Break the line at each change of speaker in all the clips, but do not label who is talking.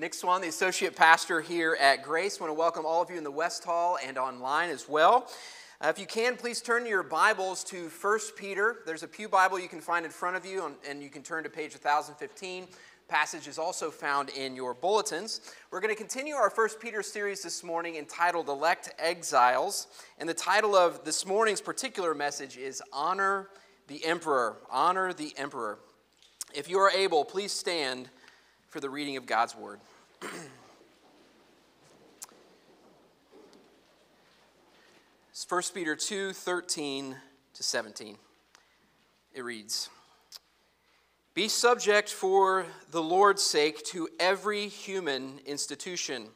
Nick Swan, the associate pastor here at Grace. I want to welcome all of you in the West Hall and online as well. Uh, if you can, please turn your Bibles to 1 Peter. There's a Pew Bible you can find in front of you, and you can turn to page 1015. Passage is also found in your bulletins. We're going to continue our 1 Peter series this morning entitled Elect Exiles. And the title of this morning's particular message is Honor the Emperor. Honor the Emperor. If you are able, please stand for the reading of God's Word. 1 Peter 2 13 to 17. It reads Be subject for the Lord's sake to every human institution,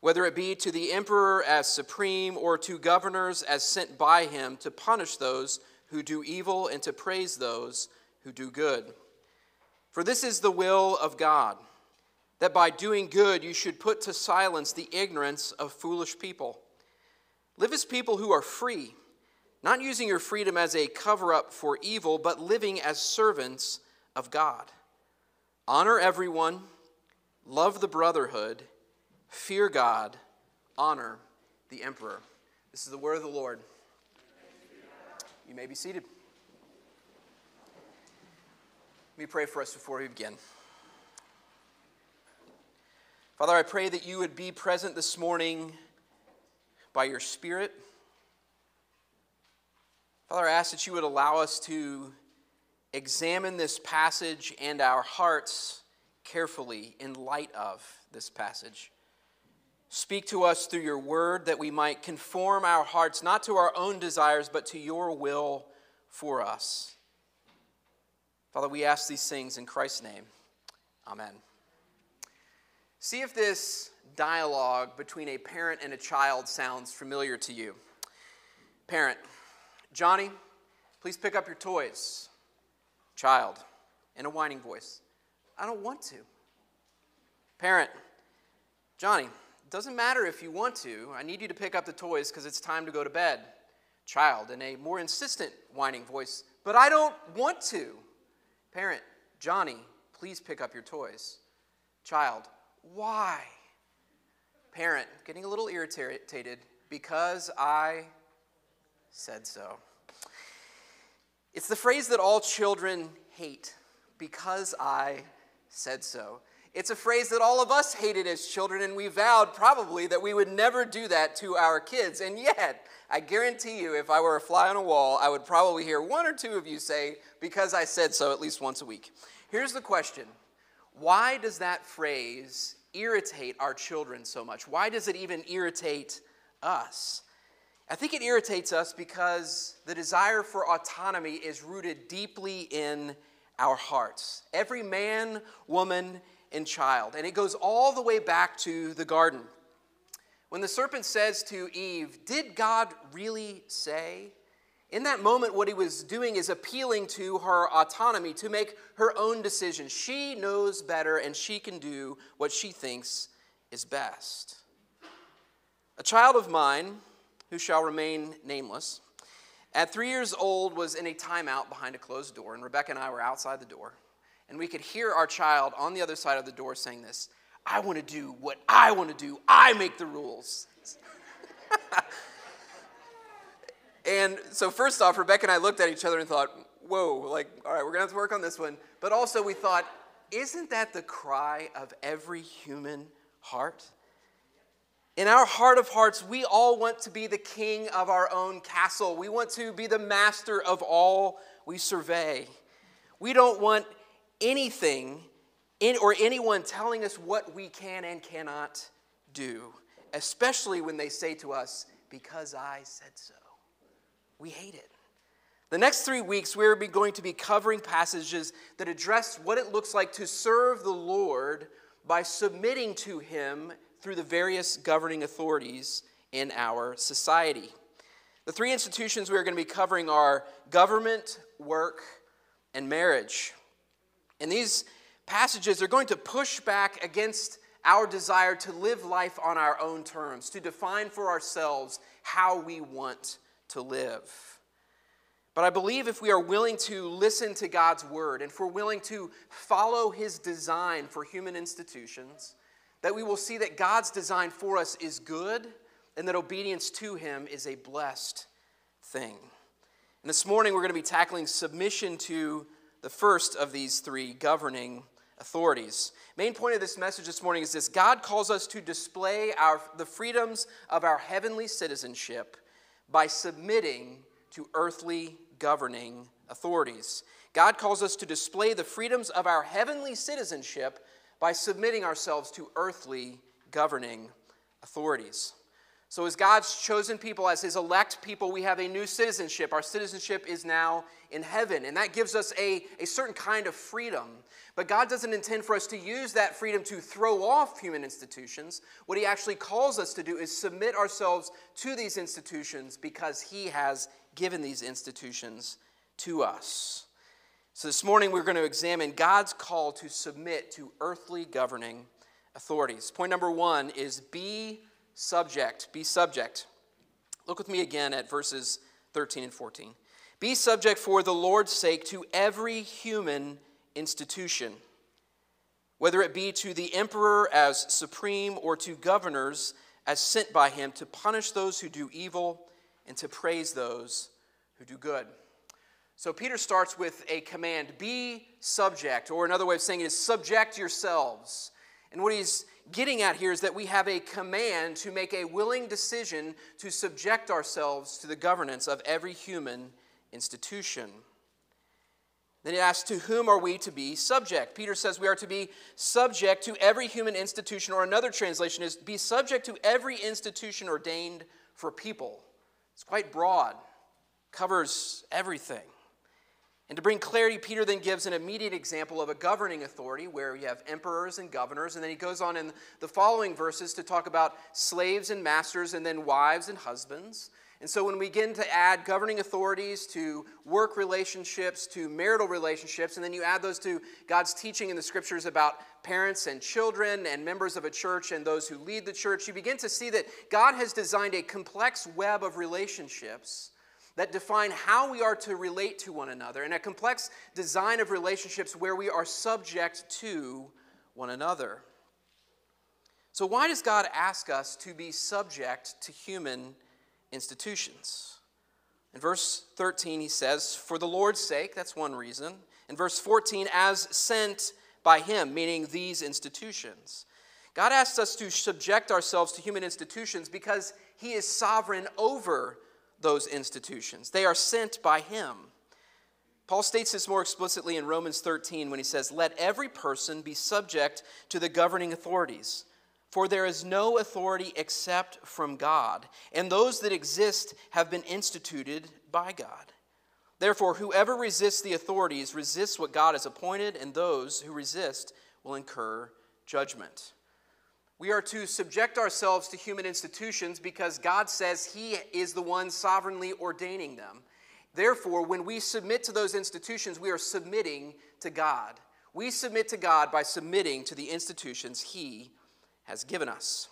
whether it be to the emperor as supreme or to governors as sent by him to punish those who do evil and to praise those who do good. For this is the will of God, that by doing good you should put to silence the ignorance of foolish people. Live as people who are free, not using your freedom as a cover up for evil, but living as servants of God. Honor everyone, love the brotherhood, fear God, honor the emperor. This is the word of the Lord. You may be seated. Let me pray for us before we begin. Father, I pray that you would be present this morning by your Spirit. Father, I ask that you would allow us to examine this passage and our hearts carefully in light of this passage. Speak to us through your word that we might conform our hearts not to our own desires, but to your will for us. Father, we ask these things in Christ's name. Amen. See if this dialogue between a parent and a child sounds familiar to you. Parent, Johnny, please pick up your toys. Child, in a whining voice, I don't want to. Parent, Johnny, doesn't matter if you want to. I need you to pick up the toys because it's time to go to bed. Child, in a more insistent whining voice, but I don't want to. Parent, Johnny, please pick up your toys. Child, why? Parent, getting a little irritated because I said so. It's the phrase that all children hate because I said so. It's a phrase that all of us hated as children, and we vowed probably that we would never do that to our kids. And yet, I guarantee you, if I were a fly on a wall, I would probably hear one or two of you say, because I said so, at least once a week. Here's the question Why does that phrase irritate our children so much? Why does it even irritate us? I think it irritates us because the desire for autonomy is rooted deeply in our hearts. Every man, woman, and child. And it goes all the way back to the garden. When the serpent says to Eve, Did God really say? In that moment, what he was doing is appealing to her autonomy to make her own decisions. She knows better and she can do what she thinks is best. A child of mine, who shall remain nameless, at three years old was in a timeout behind a closed door, and Rebecca and I were outside the door and we could hear our child on the other side of the door saying this I want to do what I want to do, I make the rules. and so, first off, Rebecca and I looked at each other and thought, whoa, like, all right, we're going to have to work on this one. But also, we thought, isn't that the cry of every human heart? In our heart of hearts, we all want to be the king of our own castle. We want to be the master of all we survey. We don't want anything in, or anyone telling us what we can and cannot do, especially when they say to us, Because I said so. We hate it. The next three weeks, we're going to be covering passages that address what it looks like to serve the Lord by submitting to Him through the various governing authorities in our society. The three institutions we are going to be covering are government, work, and marriage. And these passages are going to push back against our desire to live life on our own terms, to define for ourselves how we want to live. But I believe if we are willing to listen to God's word and if we're willing to follow his design for human institutions, that we will see that God's design for us is good and that obedience to Him is a blessed thing. And this morning we're going to be tackling submission to the first of these three governing authorities. Main point of this message this morning is this God calls us to display our, the freedoms of our heavenly citizenship by submitting to earthly governing authorities. God calls us to display the freedoms of our heavenly citizenship by submitting ourselves to earthly governing authorities. So, as God's chosen people, as His elect people, we have a new citizenship. Our citizenship is now in heaven, and that gives us a, a certain kind of freedom. But God doesn't intend for us to use that freedom to throw off human institutions. What He actually calls us to do is submit ourselves to these institutions because He has given these institutions to us. So, this morning we're going to examine God's call to submit to earthly governing authorities. Point number one is be subject. Be subject. Look with me again at verses 13 and 14. Be subject for the Lord's sake to every human institution, whether it be to the emperor as supreme or to governors as sent by him to punish those who do evil and to praise those who do good. So Peter starts with a command be subject, or another way of saying it is subject yourselves. And what he's getting at here is that we have a command to make a willing decision to subject ourselves to the governance of every human institution. Then he asks, To whom are we to be subject? Peter says we are to be subject to every human institution, or another translation is be subject to every institution ordained for people. It's quite broad, covers everything. And to bring clarity, Peter then gives an immediate example of a governing authority where you have emperors and governors. And then he goes on in the following verses to talk about slaves and masters, and then wives and husbands. And so when we begin to add governing authorities to work relationships, to marital relationships, and then you add those to God's teaching in the scriptures about parents and children and members of a church and those who lead the church, you begin to see that God has designed a complex web of relationships that define how we are to relate to one another, and a complex design of relationships where we are subject to one another. So, why does God ask us to be subject to human institutions? In verse 13, he says, For the Lord's sake, that's one reason. In verse 14, as sent by him, meaning these institutions. God asks us to subject ourselves to human institutions because he is sovereign over those institutions. They are sent by him. Paul states this more explicitly in Romans 13 when he says, Let every person be subject to the governing authorities, for there is no authority except from God, and those that exist have been instituted by God. Therefore, whoever resists the authorities resists what God has appointed, and those who resist will incur judgment. We are to subject ourselves to human institutions because God says He is the one sovereignly ordaining them. Therefore, when we submit to those institutions, we are submitting to God. We submit to God by submitting to the institutions He has given us.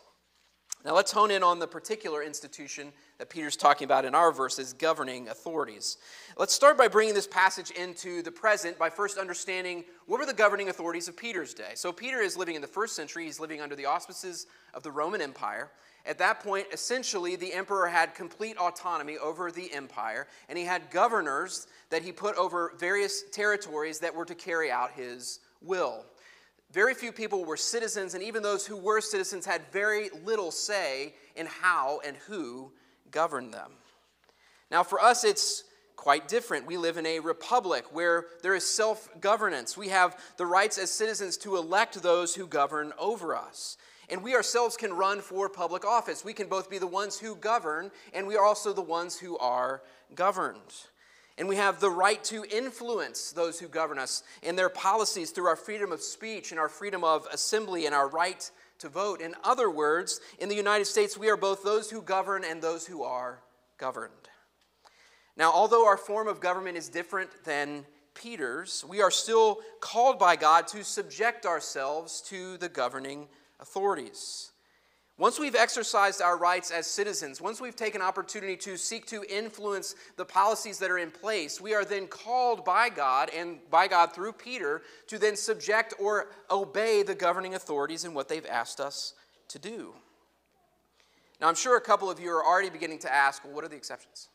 Now, let's hone in on the particular institution that Peter's talking about in our verses governing authorities. Let's start by bringing this passage into the present by first understanding what were the governing authorities of Peter's day. So, Peter is living in the first century, he's living under the auspices of the Roman Empire. At that point, essentially, the emperor had complete autonomy over the empire, and he had governors that he put over various territories that were to carry out his will. Very few people were citizens, and even those who were citizens had very little say in how and who governed them. Now, for us, it's quite different. We live in a republic where there is self governance. We have the rights as citizens to elect those who govern over us. And we ourselves can run for public office. We can both be the ones who govern, and we are also the ones who are governed. And we have the right to influence those who govern us in their policies through our freedom of speech and our freedom of assembly and our right to vote. In other words, in the United States, we are both those who govern and those who are governed. Now, although our form of government is different than Peter's, we are still called by God to subject ourselves to the governing authorities. Once we've exercised our rights as citizens, once we've taken opportunity to seek to influence the policies that are in place, we are then called by God and by God through Peter to then subject or obey the governing authorities and what they've asked us to do. Now, I'm sure a couple of you are already beginning to ask, well, what are the exceptions?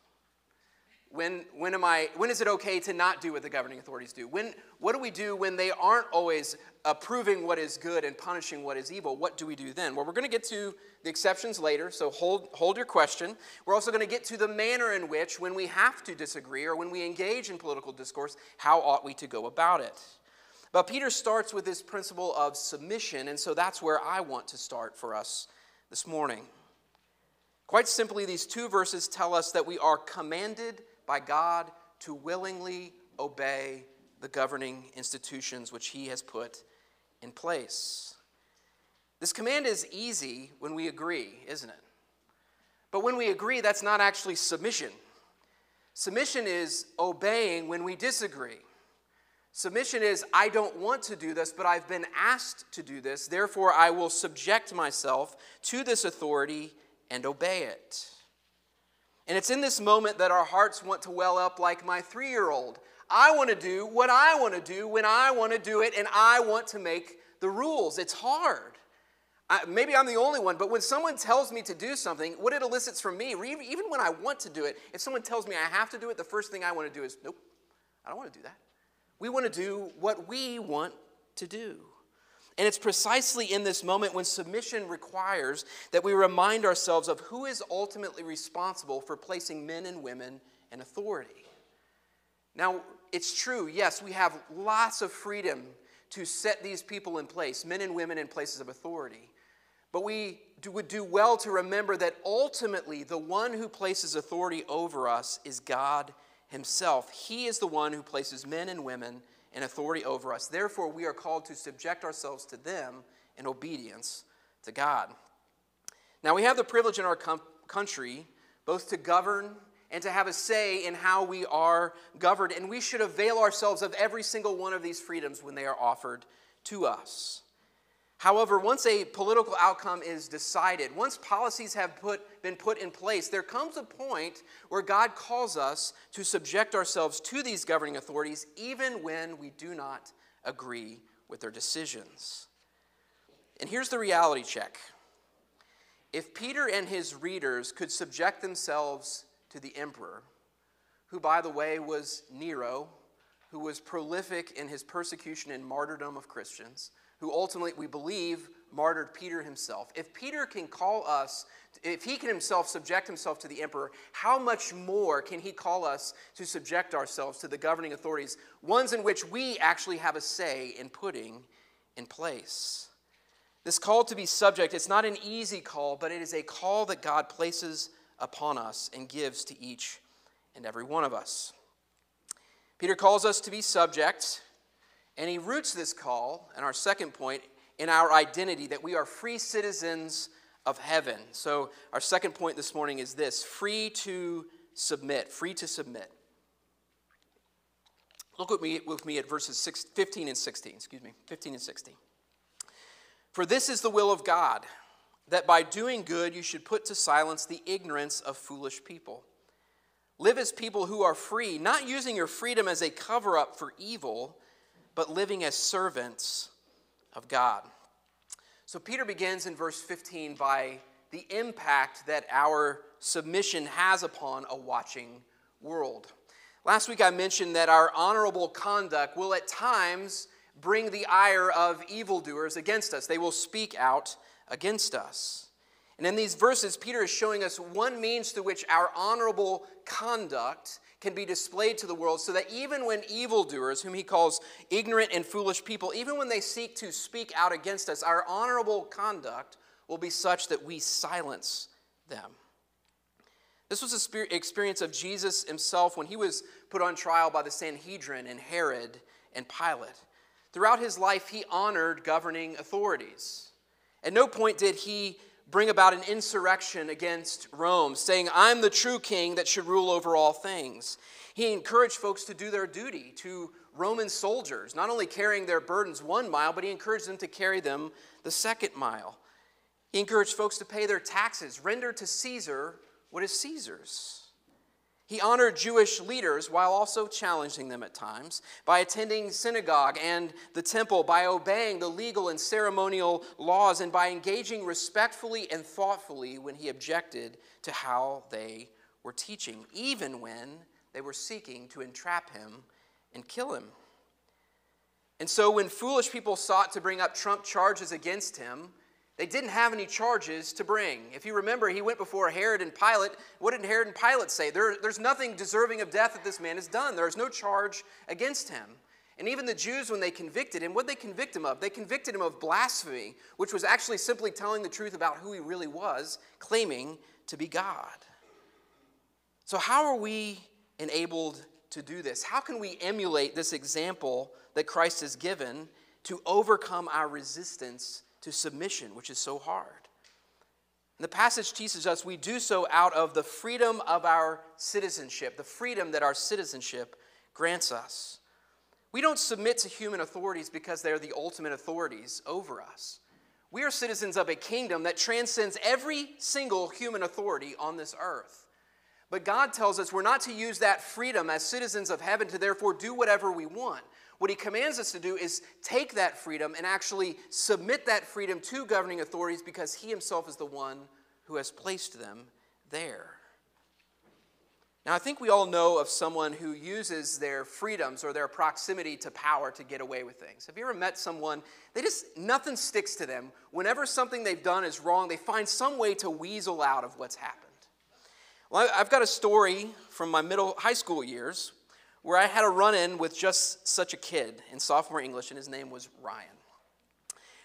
When, when, am I, when is it okay to not do what the governing authorities do? When, what do we do when they aren't always approving what is good and punishing what is evil? What do we do then? Well, we're going to get to the exceptions later, so hold, hold your question. We're also going to get to the manner in which, when we have to disagree or when we engage in political discourse, how ought we to go about it? But Peter starts with this principle of submission, and so that's where I want to start for us this morning. Quite simply, these two verses tell us that we are commanded by God to willingly obey the governing institutions which He has put in place. This command is easy when we agree, isn't it? But when we agree, that's not actually submission. Submission is obeying when we disagree. Submission is, I don't want to do this, but I've been asked to do this. Therefore, I will subject myself to this authority and obey it. And it's in this moment that our hearts want to well up like my three year old. I want to do what I want to do when I want to do it, and I want to make the rules. It's hard. I, maybe I'm the only one, but when someone tells me to do something, what it elicits from me, even when I want to do it, if someone tells me I have to do it, the first thing I want to do is, nope, I don't want to do that. We want to do what we want to do. And it's precisely in this moment when submission requires that we remind ourselves of who is ultimately responsible for placing men and women in authority. Now, it's true, yes, we have lots of freedom to set these people in place, men and women in places of authority. But we would do well to remember that ultimately the one who places authority over us is God Himself. He is the one who places men and women in authority over us. Therefore, we are called to subject ourselves to them in obedience to God. Now, we have the privilege in our com- country both to govern and to have a say in how we are governed, and we should avail ourselves of every single one of these freedoms when they are offered to us. However, once a political outcome is decided, once policies have put, been put in place, there comes a point where God calls us to subject ourselves to these governing authorities, even when we do not agree with their decisions. And here's the reality check if Peter and his readers could subject themselves to the emperor, who, by the way, was Nero, who was prolific in his persecution and martyrdom of Christians, who ultimately, we believe, martyred Peter himself. If Peter can call us, if he can himself subject himself to the emperor, how much more can he call us to subject ourselves to the governing authorities, ones in which we actually have a say in putting in place? This call to be subject, it's not an easy call, but it is a call that God places upon us and gives to each and every one of us. Peter calls us to be subject and he roots this call, and our second point, in our identity that we are free citizens of heaven. So, our second point this morning is this free to submit. Free to submit. Look with me, with me at verses six, 15 and 16. Excuse me, 15 and 16. For this is the will of God, that by doing good you should put to silence the ignorance of foolish people. Live as people who are free, not using your freedom as a cover up for evil but living as servants of God. So Peter begins in verse 15 by the impact that our submission has upon a watching world. Last week I mentioned that our honorable conduct will at times bring the ire of evildoers against us. They will speak out against us. And in these verses, Peter is showing us one means through which our honorable conduct can be displayed to the world so that even when evildoers, whom he calls ignorant and foolish people, even when they seek to speak out against us, our honorable conduct will be such that we silence them. This was an experience of Jesus himself when he was put on trial by the Sanhedrin and Herod and Pilate. Throughout his life, he honored governing authorities. At no point did he bring about an insurrection against Rome, saying, I'm the true king that should rule over all things. He encouraged folks to do their duty to Roman soldiers, not only carrying their burdens one mile, but he encouraged them to carry them the second mile. He encouraged folks to pay their taxes, render to Caesar what is Caesar's. He honored Jewish leaders while also challenging them at times by attending synagogue and the temple, by obeying the legal and ceremonial laws, and by engaging respectfully and thoughtfully when he objected to how they were teaching, even when they were seeking to entrap him and kill him. And so, when foolish people sought to bring up Trump charges against him, they didn't have any charges to bring. If you remember, he went before Herod and Pilate. What did Herod and Pilate say? There, there's nothing deserving of death that this man has done. There is no charge against him. And even the Jews, when they convicted him, what did they convict him of? They convicted him of blasphemy, which was actually simply telling the truth about who he really was, claiming to be God. So, how are we enabled to do this? How can we emulate this example that Christ has given to overcome our resistance to submission, which is so hard. And the passage teaches us we do so out of the freedom of our citizenship, the freedom that our citizenship grants us. We don't submit to human authorities because they're the ultimate authorities over us. We are citizens of a kingdom that transcends every single human authority on this earth. But God tells us we're not to use that freedom as citizens of heaven to therefore do whatever we want. What he commands us to do is take that freedom and actually submit that freedom to governing authorities because he himself is the one who has placed them there. Now, I think we all know of someone who uses their freedoms or their proximity to power to get away with things. Have you ever met someone, they just, nothing sticks to them. Whenever something they've done is wrong, they find some way to weasel out of what's happened. Well, I've got a story from my middle high school years where I had a run in with just such a kid in sophomore English, and his name was Ryan.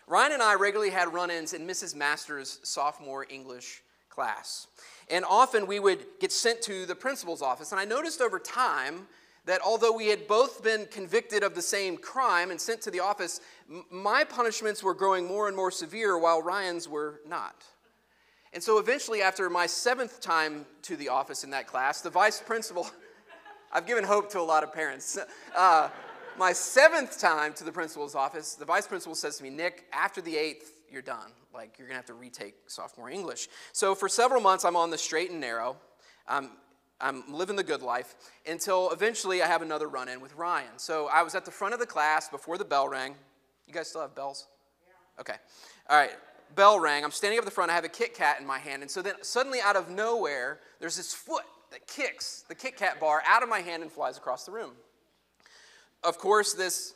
Ryan and I regularly had run ins in Mrs. Masters' sophomore English class. And often we would get sent to the principal's office. And I noticed over time that although we had both been convicted of the same crime and sent to the office, m- my punishments were growing more and more severe while Ryan's were not. And so eventually, after my seventh time to the office in that class, the vice principal I've given hope to a lot of parents. Uh, my seventh time to the principal's office, the vice principal says to me, Nick, after the eighth, you're done. Like, you're going to have to retake sophomore English. So, for several months, I'm on the straight and narrow. I'm, I'm living the good life until eventually I have another run in with Ryan. So, I was at the front of the class before the bell rang. You guys still have bells? Yeah. Okay. All right. Bell rang. I'm standing up at the front. I have a Kit Kat in my hand. And so then, suddenly, out of nowhere, there's this foot that kicks the Kit Kat bar out of my hand and flies across the room. Of course, this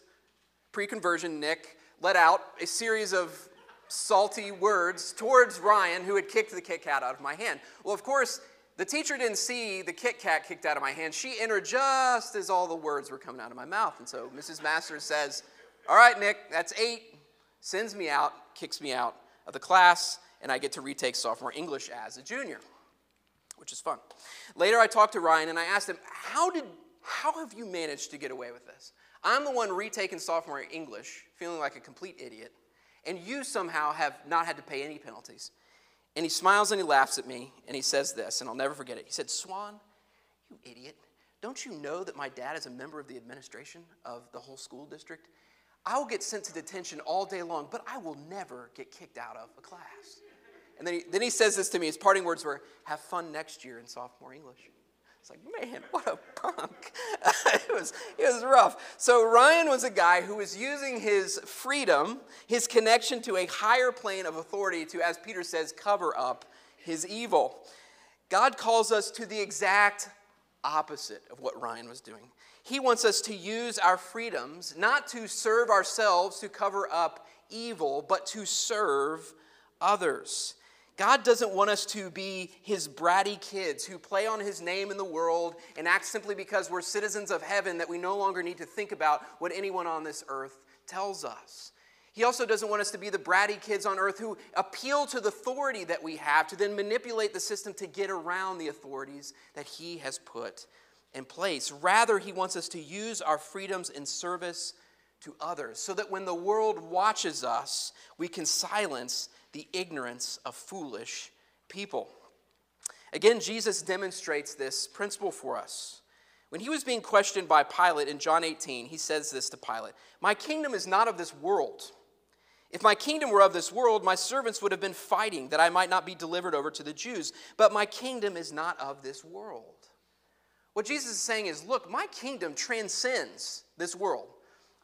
pre conversion Nick let out a series of salty words towards Ryan, who had kicked the Kit Kat out of my hand. Well, of course, the teacher didn't see the Kit Kat kicked out of my hand. She entered just as all the words were coming out of my mouth. And so Mrs. Masters says, All right, Nick, that's eight, sends me out, kicks me out of the class, and I get to retake sophomore English as a junior which is fun. Later, I talked to Ryan and I asked him, How, did, how have you managed to get away with this? I'm the one retaking sophomore English, feeling like a complete idiot, and you somehow have not had to pay any penalties. And he smiles and he laughs at me and he says this, and I'll never forget it. He said, Swan, you idiot, don't you know that my dad is a member of the administration of the whole school district? I will get sent to detention all day long, but I will never get kicked out of a class. And then he, then he says this to me. His parting words were, Have fun next year in sophomore English. It's like, man, what a punk. it, was, it was rough. So Ryan was a guy who was using his freedom, his connection to a higher plane of authority to, as Peter says, cover up his evil. God calls us to the exact opposite of what Ryan was doing. He wants us to use our freedoms not to serve ourselves to cover up evil, but to serve others. God doesn't want us to be his bratty kids who play on his name in the world and act simply because we're citizens of heaven that we no longer need to think about what anyone on this earth tells us. He also doesn't want us to be the bratty kids on earth who appeal to the authority that we have to then manipulate the system to get around the authorities that he has put in place. Rather, he wants us to use our freedoms in service to others so that when the world watches us, we can silence the ignorance of foolish people. Again, Jesus demonstrates this principle for us. When he was being questioned by Pilate in John 18, he says this to Pilate My kingdom is not of this world. If my kingdom were of this world, my servants would have been fighting that I might not be delivered over to the Jews. But my kingdom is not of this world. What Jesus is saying is look, my kingdom transcends this world.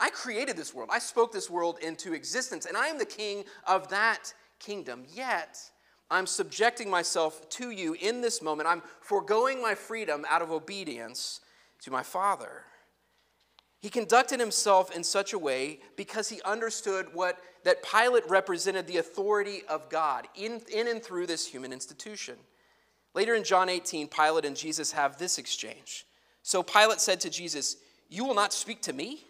I created this world, I spoke this world into existence, and I am the king of that kingdom. Yet, I'm subjecting myself to you in this moment. I'm foregoing my freedom out of obedience to my Father. He conducted himself in such a way because he understood what that Pilate represented the authority of God in, in and through this human institution. Later in John 18, Pilate and Jesus have this exchange. So Pilate said to Jesus, You will not speak to me?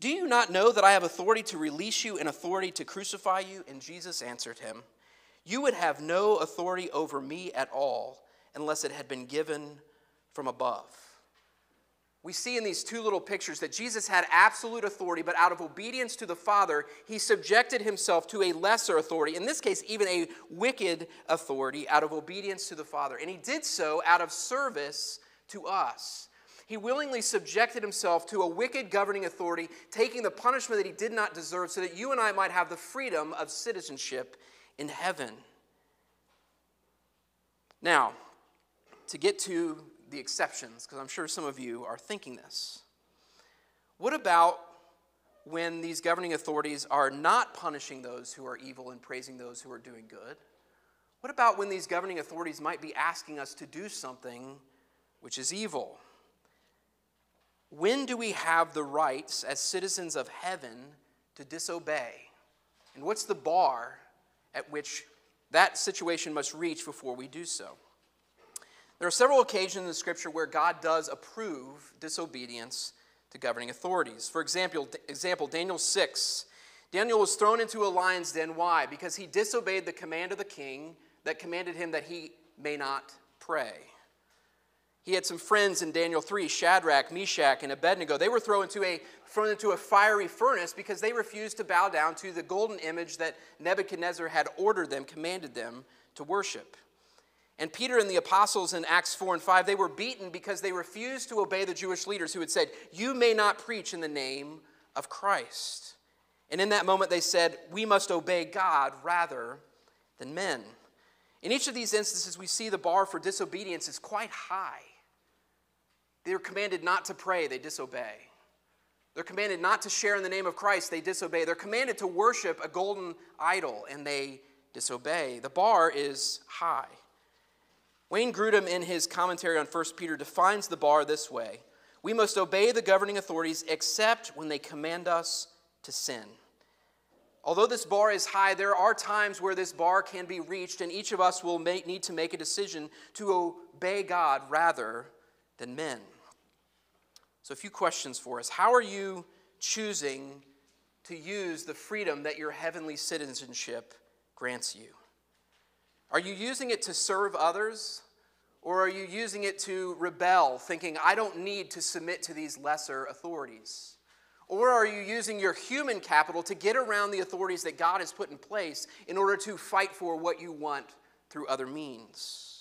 Do you not know that I have authority to release you and authority to crucify you? And Jesus answered him, You would have no authority over me at all unless it had been given from above. We see in these two little pictures that Jesus had absolute authority, but out of obedience to the Father, he subjected himself to a lesser authority, in this case, even a wicked authority, out of obedience to the Father. And he did so out of service to us. He willingly subjected himself to a wicked governing authority, taking the punishment that he did not deserve, so that you and I might have the freedom of citizenship in heaven. Now, to get to the exceptions, because I'm sure some of you are thinking this. What about when these governing authorities are not punishing those who are evil and praising those who are doing good? What about when these governing authorities might be asking us to do something which is evil? When do we have the rights as citizens of heaven to disobey? And what's the bar at which that situation must reach before we do so? There are several occasions in the Scripture where God does approve disobedience to governing authorities. For example, example, Daniel 6. Daniel was thrown into a lion's den. Why? Because he disobeyed the command of the king that commanded him that he may not pray. He had some friends in Daniel 3, Shadrach, Meshach, and Abednego. They were thrown into a, thrown into a fiery furnace because they refused to bow down to the golden image that Nebuchadnezzar had ordered them, commanded them to worship. And Peter and the apostles in Acts 4 and 5, they were beaten because they refused to obey the Jewish leaders who had said, You may not preach in the name of Christ. And in that moment, they said, We must obey God rather than men. In each of these instances, we see the bar for disobedience is quite high. They're commanded not to pray, they disobey. They're commanded not to share in the name of Christ, they disobey. They're commanded to worship a golden idol, and they disobey. The bar is high. Wayne Grudem, in his commentary on 1 Peter, defines the bar this way We must obey the governing authorities except when they command us to sin. Although this bar is high, there are times where this bar can be reached, and each of us will make, need to make a decision to obey God rather than men. So, a few questions for us. How are you choosing to use the freedom that your heavenly citizenship grants you? Are you using it to serve others? Or are you using it to rebel, thinking, I don't need to submit to these lesser authorities? Or are you using your human capital to get around the authorities that God has put in place in order to fight for what you want through other means?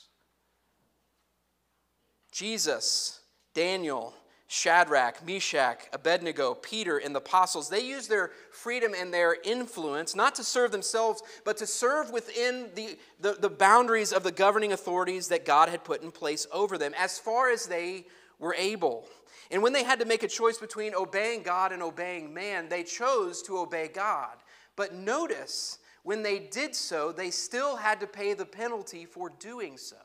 Jesus, Daniel, Shadrach, Meshach, Abednego, Peter, and the apostles, they used their freedom and their influence not to serve themselves, but to serve within the, the, the, boundaries of the governing authorities that God had put in place over them as far as they were able. And when they had to make a choice between obeying God and obeying man, they chose to obey God. But notice, when they did so, they still had to pay the penalty for doing so.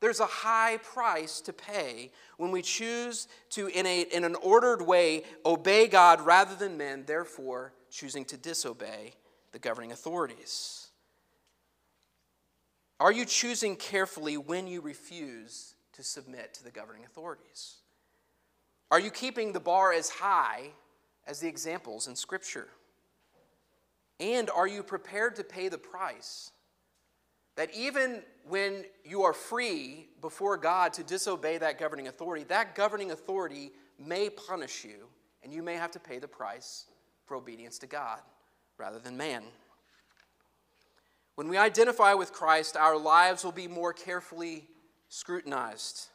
There's a high price to pay when we choose to, in, a, in an ordered way, obey God rather than men, therefore choosing to disobey the governing authorities. Are you choosing carefully when you refuse to submit to the governing authorities? Are you keeping the bar as high as the examples in Scripture? And are you prepared to pay the price that even when you are free before God to disobey that governing authority, that governing authority may punish you, and you may have to pay the price for obedience to God rather than man. When we identify with Christ, our lives will be more carefully scrutinized.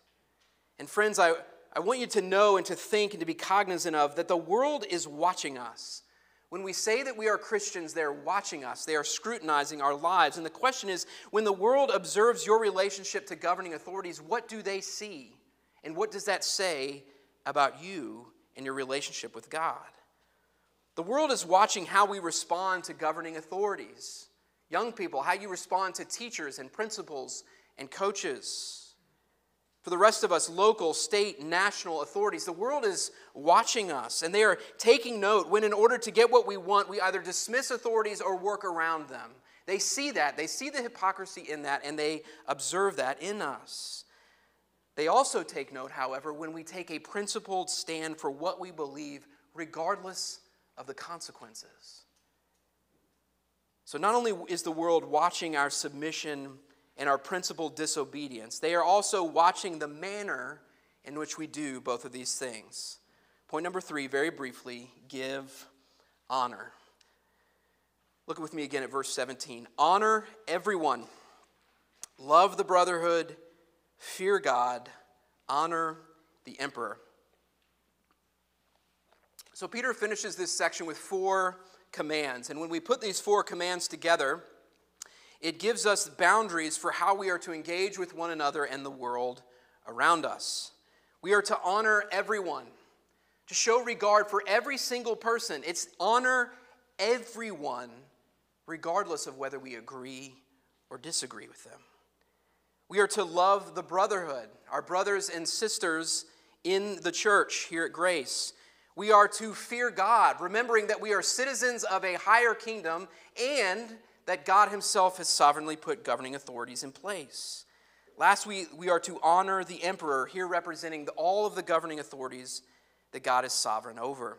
And, friends, I, I want you to know and to think and to be cognizant of that the world is watching us. When we say that we are Christians, they're watching us, they are scrutinizing our lives. And the question is when the world observes your relationship to governing authorities, what do they see? And what does that say about you and your relationship with God? The world is watching how we respond to governing authorities. Young people, how you respond to teachers and principals and coaches for the rest of us, local, state, national authorities, the world is watching us and they are taking note when, in order to get what we want, we either dismiss authorities or work around them. They see that, they see the hypocrisy in that, and they observe that in us. They also take note, however, when we take a principled stand for what we believe, regardless of the consequences. So, not only is the world watching our submission and our principled disobedience. They are also watching the manner in which we do both of these things. Point number three, very briefly give honor. Look with me again at verse 17. Honor everyone, love the brotherhood, fear God, honor the emperor. So Peter finishes this section with four commands. And when we put these four commands together, it gives us boundaries for how we are to engage with one another and the world around us. We are to honor everyone, to show regard for every single person. It's honor everyone, regardless of whether we agree or disagree with them. We are to love the brotherhood, our brothers and sisters in the church here at Grace. We are to fear God, remembering that we are citizens of a higher kingdom and that God Himself has sovereignly put governing authorities in place. Last week, we are to honor the emperor, here representing all of the governing authorities that God is sovereign over.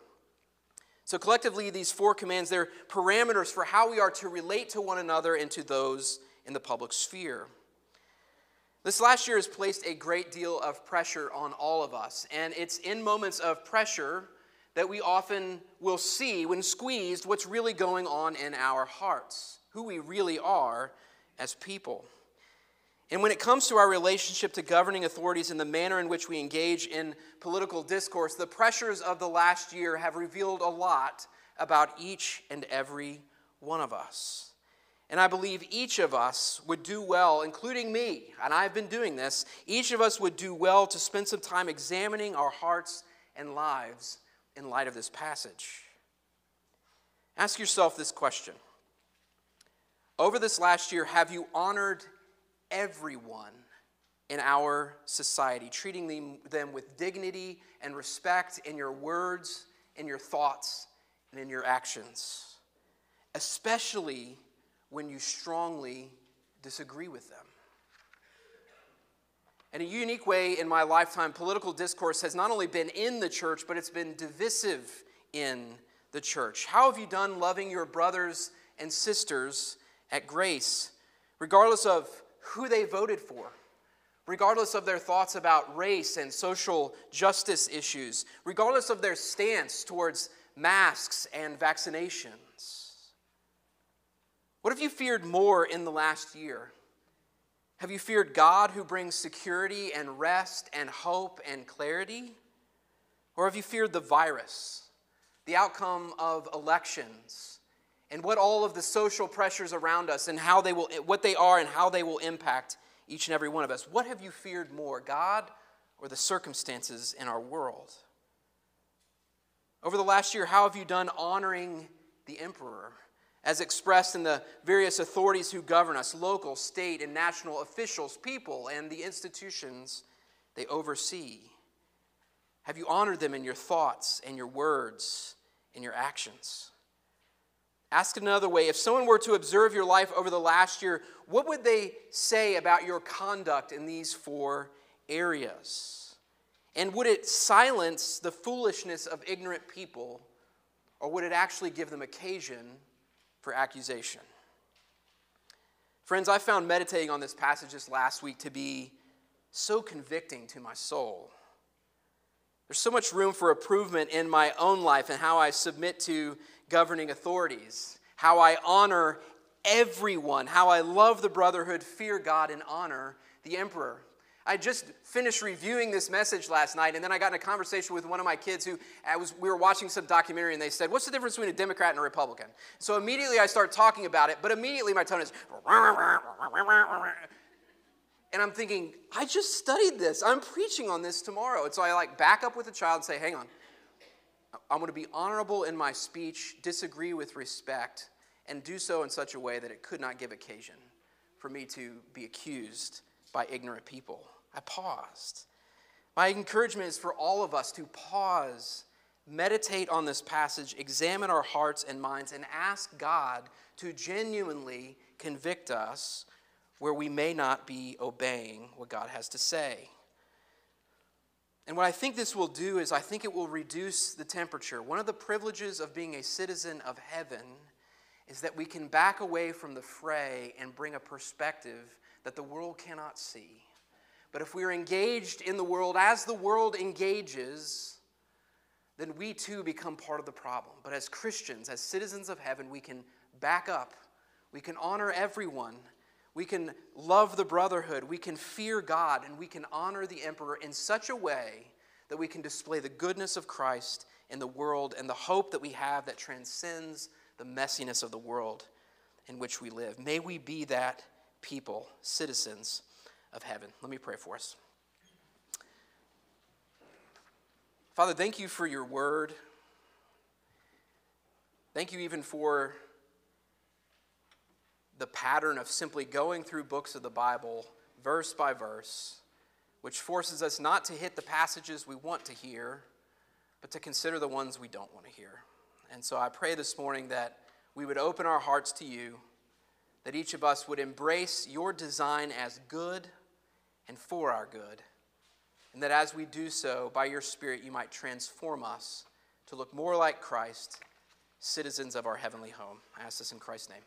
So, collectively, these four commands, they're parameters for how we are to relate to one another and to those in the public sphere. This last year has placed a great deal of pressure on all of us, and it's in moments of pressure that we often will see, when squeezed, what's really going on in our hearts who we really are as people. And when it comes to our relationship to governing authorities and the manner in which we engage in political discourse, the pressures of the last year have revealed a lot about each and every one of us. And I believe each of us would do well, including me, and I've been doing this, each of us would do well to spend some time examining our hearts and lives in light of this passage. Ask yourself this question over this last year, have you honored everyone in our society, treating them, with dignity and respect in your words, in your thoughts, and in your actions, especially when you strongly disagree with them? In a unique way in my lifetime, political discourse has not only been in the church, but it's been divisive in the church. How have you done loving your brothers and sisters at grace, regardless of who they voted for, regardless of their thoughts about race and social justice issues, regardless of their stance towards masks and vaccinations. What have you feared more in the last year? Have you feared God who brings security and rest and hope and clarity? Or have you feared the virus, the outcome of elections? and what all of the social pressures around us and how they will what they are and how they will impact each and every one of us. What have you feared more, God or the circumstances in our world? Over the last year, how have you done honoring the emperor as expressed in the various authorities who govern us, local, state, and national officials, people, and the institutions they oversee? Have you honored them in your thoughts and your words and your actions? Ask it another way if someone were to observe your life over the last year, what would they say about your conduct in these four areas? And would it silence the foolishness of ignorant people, or would it actually give them occasion for accusation? Friends, I found meditating on this passage this last week to be so convicting to my soul. There's so much room for improvement in my own life and how I submit to governing authorities, how I honor everyone, how I love the brotherhood, fear God, and honor the emperor. I just finished reviewing this message last night, and then I got in a conversation with one of my kids who I was, we were watching some documentary, and they said, What's the difference between a Democrat and a Republican? So immediately I start talking about it, but immediately my tone is, and I'm thinking, I just studied this. I'm preaching on this tomorrow. And so I like back up with the child and say, Hang on. I'm going to be honorable in my speech, disagree with respect, and do so in such a way that it could not give occasion for me to be accused by ignorant people. I paused. My encouragement is for all of us to pause, meditate on this passage, examine our hearts and minds, and ask God to genuinely convict us where we may not be obeying what God has to say. And what I think this will do is, I think it will reduce the temperature. One of the privileges of being a citizen of heaven is that we can back away from the fray and bring a perspective that the world cannot see. But if we're engaged in the world as the world engages, then we too become part of the problem. But as Christians, as citizens of heaven, we can back up, we can honor everyone, we can love the brotherhood, we can fear God, and we can honor the emperor in such a way that we can display the goodness of Christ in the world and the hope that we have that transcends the messiness of the world in which we live. May we be that people, citizens of heaven. Let me pray for us. Father, thank you for your word. Thank you even for the pattern of simply going through books of the Bible verse by verse, which forces us not to hit the passages we want to hear, but to consider the ones we don't want to hear. And so I pray this morning that we would open our hearts to you that each of us would embrace your design as good and for our good. And that as we do so, by your Spirit, you might transform us to look more like Christ, citizens of our heavenly home. I ask this in Christ's name.